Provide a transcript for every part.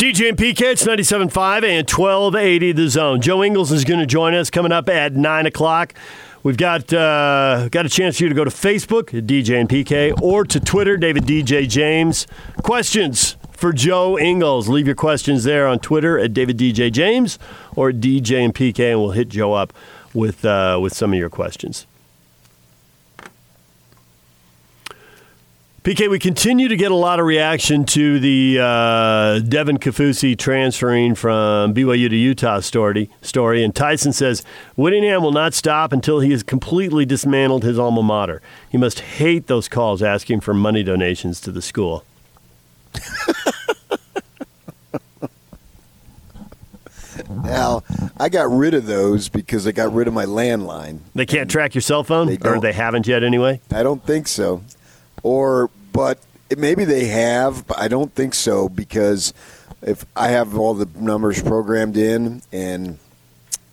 DJ and PK, it's 97.5 and 1280 the zone. Joe Ingles is going to join us coming up at 9 o'clock. We've got uh, got a chance for you to go to Facebook DJ and PK or to Twitter, David DJ James. Questions for Joe Ingles. Leave your questions there on Twitter at David DJ James or DJ and PK, and we'll hit Joe up with uh, with some of your questions. PK, we continue to get a lot of reaction to the uh, Devin Kaufusi transferring from BYU to Utah story. Story, and Tyson says Whittingham will not stop until he has completely dismantled his alma mater. He must hate those calls asking for money donations to the school. Now, I got rid of those because I got rid of my landline. They can't track your cell phone, They or they haven't yet anyway. I don't think so. Or, but maybe they have, but I don't think so because if I have all the numbers programmed in, and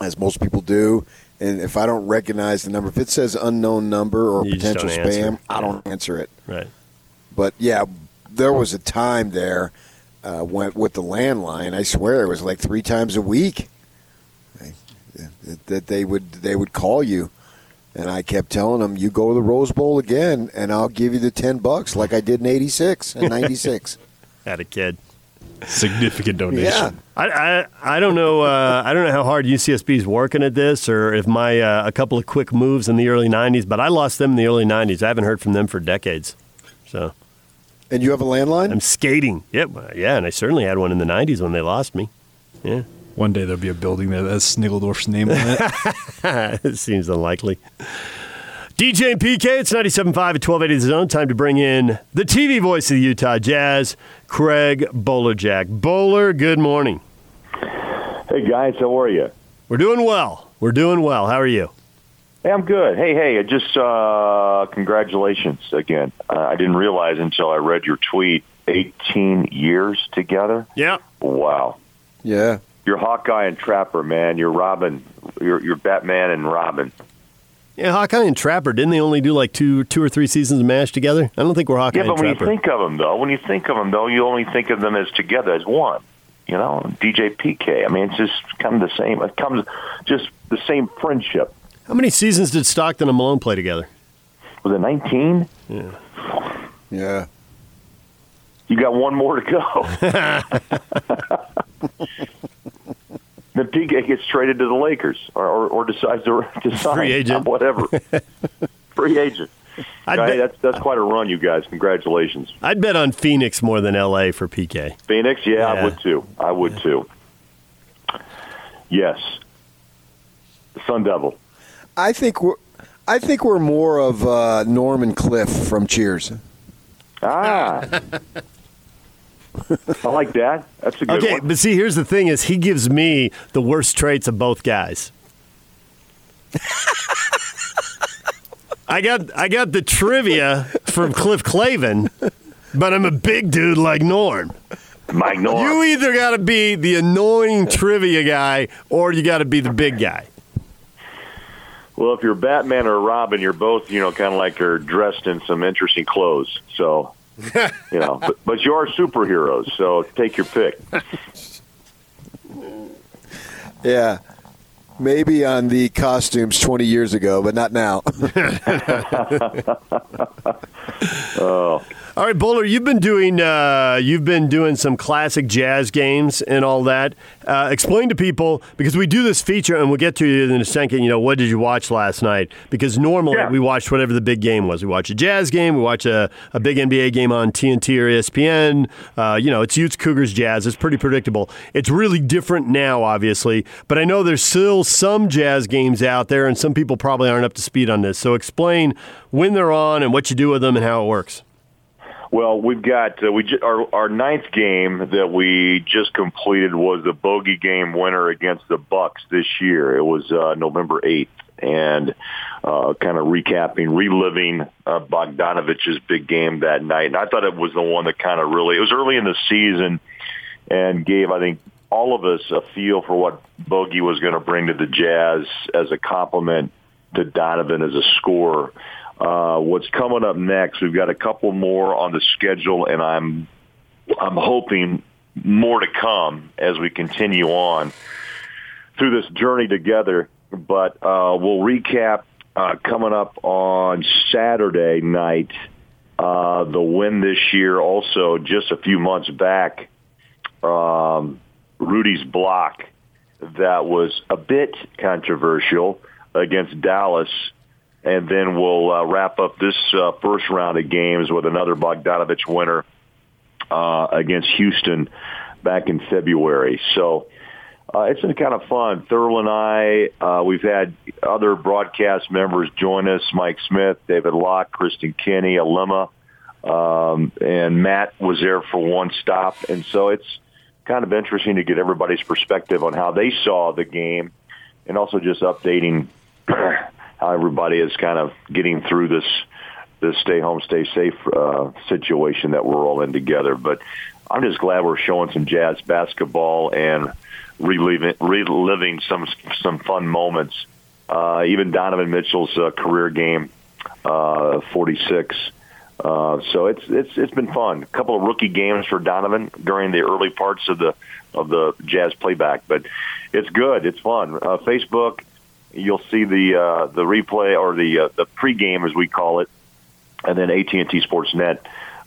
as most people do, and if I don't recognize the number, if it says unknown number or You potential don't answer. spam, I don't answer it. Right. But yeah, there was a time there uh, went with the landline. I swear it was like three times a week that- that they would they would call you, and I kept telling them, "You go to the Rose Bowl again, and I'll give you the ten bucks, like I did in '86 and '96." Had a kid. Significant donation. yeah, I, I, I don't know uh, I don't know how hard UCSB is working at this or if my uh, a couple of quick moves in the early 90s but I lost them in the early 90s I haven't heard from them for decades so and you have a landline. I'm skating yep yeah and I certainly had one in the 90s when they lost me yeah One day there'll be a building that has Sniggeldorf's name on it. it seems unlikely DJ and PK it's 97.5 at 1280 the zone time to bring in the TV voice of the Utah Jazz Craig Bolerjack Bowler good morning Hey guys, how are you? we're doing well we're doing well how are you Hey, I'm good. Hey, hey, just uh, congratulations again. Uh, I didn't realize until I read your tweet. 18 years together. yeah Wow. yeah, You're Hawkeye and Trapper, man. You're Robin. You're, you're Batman and Robin. Yeah, Hawkeye and Trapper didn't they only do like two, two or three seasons of Mash together? I don't think we're Hawkeye Yeah, but and when Trapper. you think of them, though, when you think of them, though, you only think of them as together as one. You know, DJ PK. I mean, it's just kind of the same. It comes just the same friendship. How many seasons did Stockton and Malone play together? Was it 19? yeah. Yeah. You got one more to go. then PK gets traded to the Lakers, or, or, or decides to, to sign Free agent. whatever. Free agent. I'd, Hey, that's that's quite a run, you guys. Congratulations, I'd bet on Phoenix more than L.A. for PK. Phoenix. Yeah, Yeah. I would too. I would too. Yes, the Sun Devil. I think we're. I think we're more of uh, Norman Cliff from Cheers. Ah, I like that. That's a good Okay, one. Okay, but see, here's the thing: is he gives me the worst traits of both guys. I got I got the trivia from Cliff Clavin, but I'm a big dude like Norm. Mike Norm. You either got to be the annoying trivia guy or you got to be the big guy. Well, if you're Batman or Robin, you're both, you know, kind of like you're dressed in some interesting clothes. So, you know, but, but you are superheroes. So take your pick. Yeah. Maybe on the costumes 20 years ago, but not now. Oh, All right, Bowler, you've been doing uh, you've been doing some classic jazz games and all that. Uh, explain to people because we do this feature and we'll get to you in a second. You know, what did you watch last night? Because normally Yeah. we watch whatever the big game was. We watch a jazz game, we watch a, a big NBA game on TNT or ESPN. Uh, you know, it's Utes, Cougars, Jazz. It's pretty predictable. It's really different now, obviously, but I know there's still some jazz games out there, and some people probably aren't up to speed on this. So explain when they're on and what you do with them and how it works. Well, we've got uh, we ju- our our ninth game that we just completed was the bogey game winner against the Bucks this year. It was uh, November eighth, and uh, kind of recapping, reliving uh, Bogdanovich's big game that night. And I thought it was the one that kind of really it was early in the season and gave I think all of us a feel for what Bogey was going to bring to the Jazz as a compliment to Donovan as a scorer. Uh, what's coming up next? We've got a couple more on the schedule, and I'm I'm hoping more to come as we continue on through this journey together. But uh, we'll recap uh, coming up on Saturday night. Uh, the win this year, also just a few months back, um, Rudy's block that was a bit controversial against Dallas. And then we'll uh, wrap up this uh, first round of games with another Bogdanovich winner uh, against Houston back in February. So uh, it's been kind of fun. Thurl and I, uh, we've had other broadcast members join us, Mike Smith, David Locke, Kristen Kenny, Alema, um, and Matt was there for one stop. And so it's kind of interesting to get everybody's perspective on how they saw the game and also just updating how everybody is kind of getting through this this stay home, stay safe uh, situation that we're all in together. But I'm just glad we're showing some jazz basketball and reliving reliving some some fun moments. Uh, even Donovan Mitchell's uh, career game, uh, 46. Uh, so it's it's it's been fun. A couple of rookie games for Donovan during the early parts of the of the Jazz playback, but it's good. It's fun. Uh, Facebook, you'll see the uh, the replay or the uh, the pregame as we call it, and then AT and T Sportsnet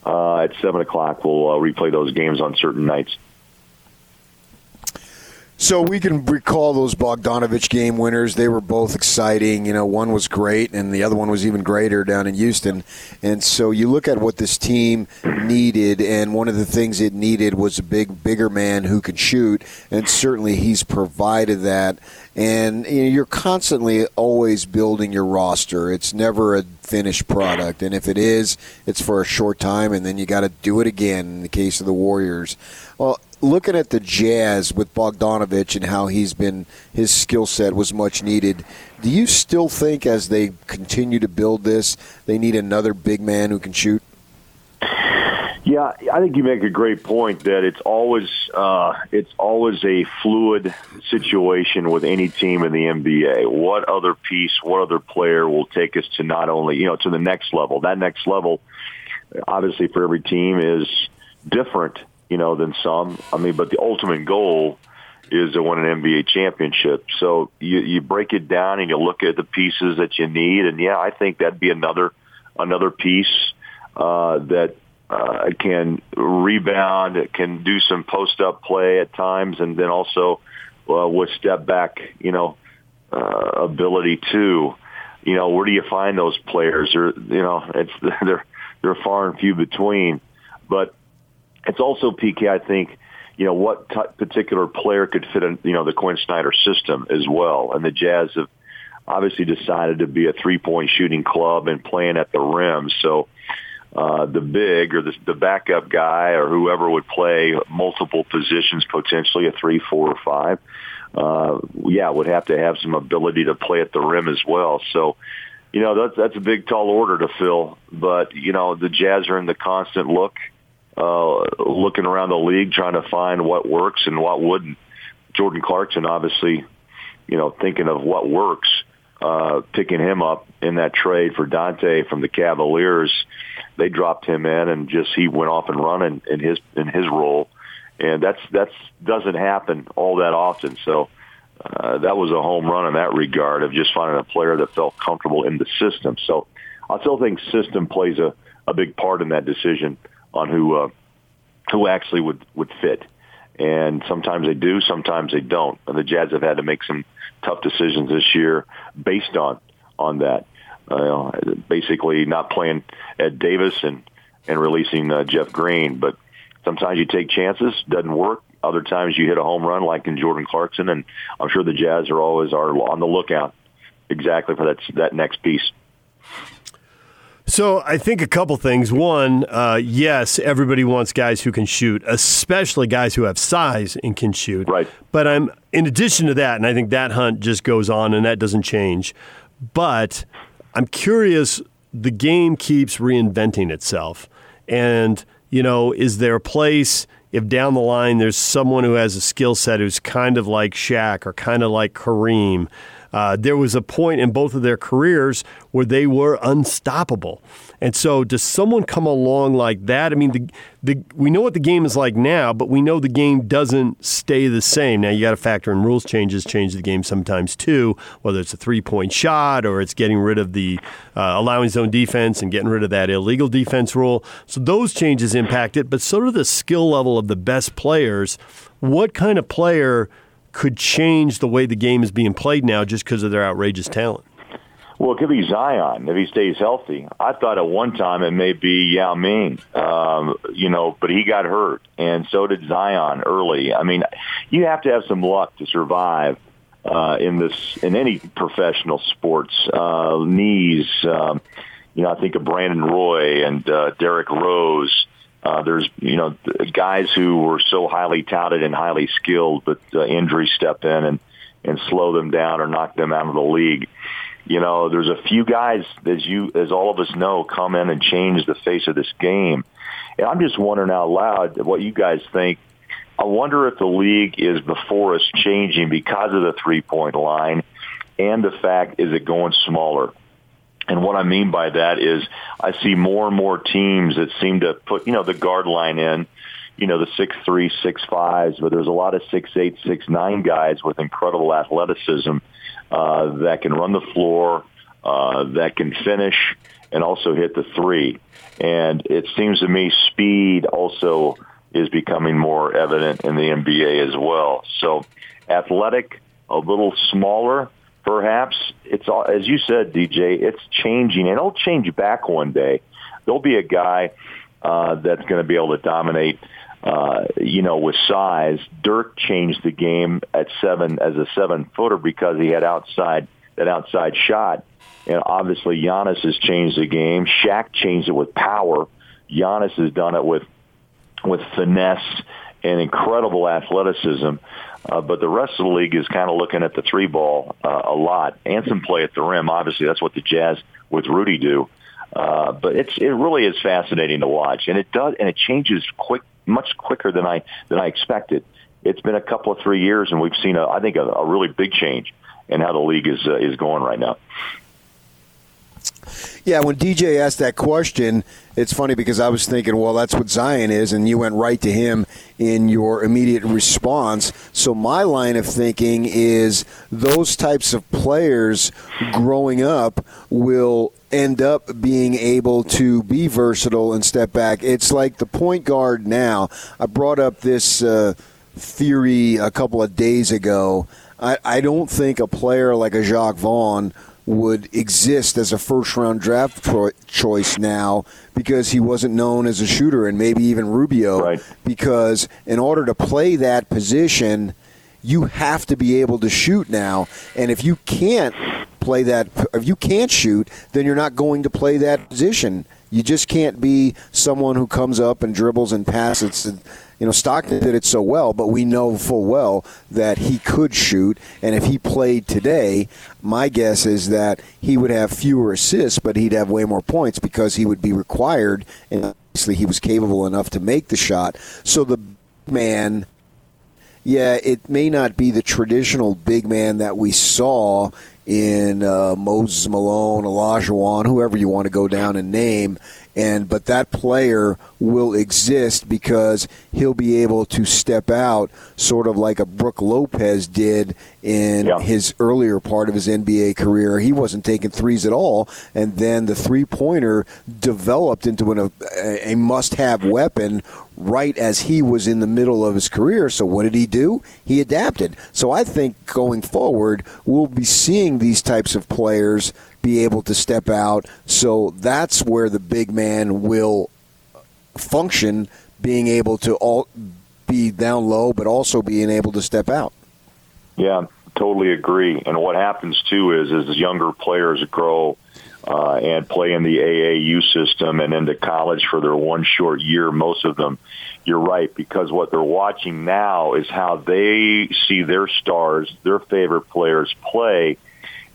uh, at seven o'clock. We'll uh, replay those games on certain nights. So we can recall those Bogdanovich game winners. They were both exciting. You know, one was great, and the other one was even greater down in Houston. And so you look at what this team needed, and one of the things it needed was a big, bigger man who could shoot, and certainly he's provided that. And you know, you're constantly always building your roster. It's never a finished product, and if it is, it's for a short time, and then you got to do it again. In the case of the Warriors, well looking at the Jazz with Bogdanovich and how he's been, his skill set was much needed. Do you still think, as they continue to build this, they need another big man who can shoot? Yeah, I think you make a great point that it's always uh, it's always a fluid situation with any team in the NBA. What other piece, what other player will take us to not only you know to the next level? That next level, obviously, for every team is different you know, than some. I mean, but the ultimate goal is to win an NBA championship. So you you break it down and you look at the pieces that you need, and yeah, I think that'd be another another piece uh, that uh, can rebound, can do some post up play at times, and then also uh, with step back, you know, uh, ability too. You know, where do you find those players? Or you know, it's they're they're far and few between. But it's also PK. I think you know what t- particular player could fit in you know the Quin Snyder system as well, and the Jazz have obviously decided to be a three point shooting club and playing at the rim. So uh, the big or the, the backup guy or whoever would play multiple positions, potentially a three, four, or five. Uh, yeah, would have to have some ability to play at the rim as well. So, you know, that's that's a big, tall order to fill. But you know, the Jazz are in the constant look uh, looking around the league trying to find what works and what wouldn't. Jordan Clarkson, obviously, you know, thinking of what works, uh, picking him up in that trade for Dante from the Cavaliers. They dropped him in, and just he went off and running in his in his role, and that's that's doesn't happen all that often. So. Uh, that was a home run in that regard of just finding a player that felt comfortable in the system. So I still think system plays a, a big part in that decision on who uh, who actually would would fit. And sometimes they do, sometimes they don't. And the Jazz have had to make some tough decisions this year based on on that. Uh, basically, not playing Ed Davis and and releasing uh, Jeff Green. But sometimes you take chances, doesn't work. Other times you hit a home run, like in Jordan Clarkson, and I'm sure the Jazz are always are on the lookout exactly for that that next piece. So I think a couple things. One, uh, yes, everybody wants guys who can shoot, especially guys who have size and can shoot. Right. But I'm in addition to that, and I think that hunt just goes on and that doesn't change. But I'm curious. The game keeps reinventing itself, and you know, is there a place? If down the line there's someone who has a skill set who's kind of like Shaq or kind of like Kareem, Uh, there was a point in both of their careers where they were unstoppable. And so, does someone come along like that? I mean, the, the, we know what the game is like now, but we know the game doesn't stay the same. Now, you got to factor in rules changes, change the game sometimes too, whether it's a three point shot or it's getting rid of the uh, allowing zone defense and getting rid of that illegal defense rule. So, those changes impact it, but so do the skill level of the best players. What kind of player could change the way the game is being played now just because of their outrageous talent? Well, it could be Zion if he stays healthy. I thought at one time it may be Yao Ming, um, you know, but he got hurt, and so did Zion early. I mean, you have to have some luck to survive uh, in this in any professional sports. Uh, knees, um, you know, I think of Brandon Roy and uh, Derrick Rose. Uh, there's, you know, guys who were so highly touted and highly skilled, but uh, injuries step in and and slow them down or knock them out of the league you know, there's a few guys, as you, as all of us know, come in and change the face of this game. And I'm just wondering out loud what you guys think. I wonder if the league is before us changing because of the three point line and the fact is it going smaller. And what I mean by that is I see more and more teams that seem to put, you know, the guard line in, you know, the six three, six fives, but there's a lot of six eight, six nine guys with incredible athleticism uh, that can run the floor, uh, that can finish, and also hit the three. And it seems to me speed also is becoming more evident in the NBA as well. So athletic, a little smaller, perhaps. It's all, as you said, DJ. It's changing, and it'll change back one day. There'll be a guy uh, that's going to be able to dominate uh, you know, with size. Dirk changed the game at seven as a seven footer because he had outside that outside shot. And obviously Giannis has changed the game. Shaq changed it with power. Giannis has done it with with finesse and incredible athleticism. Uh, but the rest of the league is kind of looking at the three ball uh, a lot and some play at the rim. Obviously, that's what the Jazz with Rudy do. Uh, but it's it really is fascinating to watch, and it does and it changes quick much quicker than I than I expected. It's been a couple of three years, and we've seen a I think a, a really big change in how the league is uh, is going right now. Yeah, when DJ asked that question, it's funny because I was thinking, well, that's what Zion is, and you went right to him in your immediate response. So my line of thinking is those types of players growing up will end up being able to be versatile and step back. It's like the point guard now. I brought up this uh, theory a couple of days ago. I, I don't think a player like a Jacques Vaughn – would exist as a first round draft choice now because he wasn't known as a shooter and maybe even Rubio right. because in order to play that position you have to be able to shoot now and if you can't play that if you can't shoot then you're not going to play that position you just can't be someone who comes up and dribbles and passes you know, Stockton did it so well, but we know full well that he could shoot. And if he played today, my guess is that he would have fewer assists, but he'd have way more points because he would be required. And obviously, he was capable enough to make the shot. So the man yeah, it may not be the traditional big man that we saw in uh, Moses Malone, Olajuwon, whoever you want to go down and name and but that player will exist because he'll be able to step out sort of like a Brook Lopez did in yeah. his earlier part of his NBA career. He wasn't taking threes at all, and then the three pointer developed into an, a, a must have weapon right as he was in the middle of his career. So what did he do? He adapted. So I think going forward, we'll be seeing these types of players be able to step out. So that's where the big man will function, being able to all be down low, but also being able to step out. Yeah, totally agree. And what happens too is as younger players grow uh, and play in the AAU system and into college for their one short year, most of them, you're right, because what they're watching now is how they see their stars, their favorite players play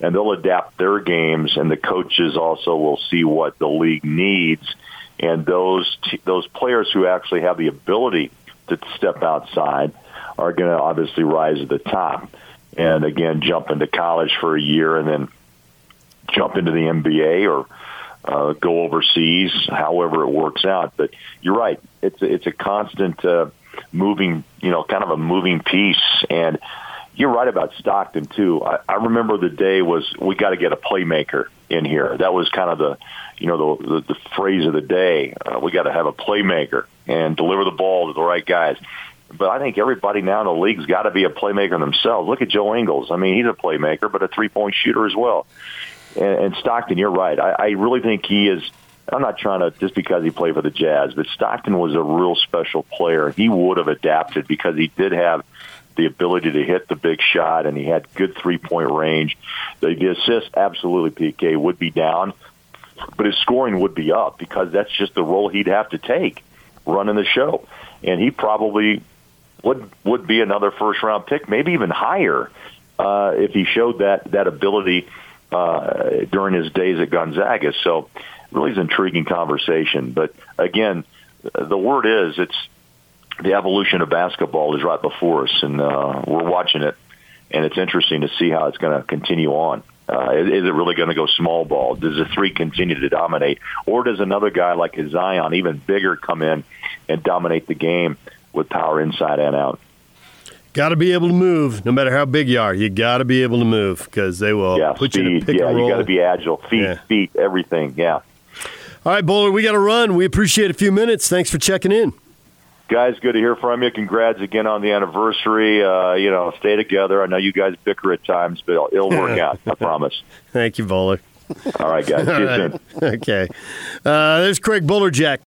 and they'll adapt their games, and the coaches also will see what the league needs, and those t- those players who actually have the ability to step outside are going to obviously rise to the top. and again jump into college for a year and then jump into the NBA or uh, go overseas, however it works out. But you're right; it's a, it's a constant uh, moving, you know, kind of a moving piece. And you're right about Stockton too. I, I remember the day was we got to get a playmaker in here. That was kind of the, you know, the the, the phrase of the day. Uh, we got to have a playmaker and deliver the ball to the right guys. But I think everybody now in the league's got to be a playmaker themselves. Look at Joe Ingles. I mean, he's a playmaker, but a three point shooter as well. And, and Stockton, you're right. I, I really think he is. I'm not trying to just because he played for the Jazz, but Stockton was a real special player. He would have adapted because he did have the ability to hit the big shot, and he had good three point range. The, the assist, absolutely, PK would be down, but his scoring would be up because that's just the role he'd have to take running the show, and he probably would would be another first round pick, maybe even higher, uh, if he showed that that ability uh, during his days at Gonzaga. So, really, an intriguing conversation. But again, the word is it's the evolution of basketball is right before us, and uh, we're watching it, and it's interesting to see how it's going to continue on. Uh, is, is it really going to go small ball? Does the three continue to dominate, or does another guy like a Zion, even bigger, come in and dominate the game with power inside and out? Got to be able to move, no matter how big you are. You got to be able to move because they will yeah, put speed. you in a pick yeah, and roll. you got to be agile, feet, Yeah. feet, everything. Yeah. All right, Bowler, we got to run. We appreciate a few minutes. Thanks for checking in. Guys, good to hear from you. Congrats again on the anniversary. Uh, you know, stay together. I know you guys bicker at times, but it'll, it'll work out. I promise. Thank you, Bowler. All right, guys. See you soon. Okay. Uh, there's Craig Bolerjack.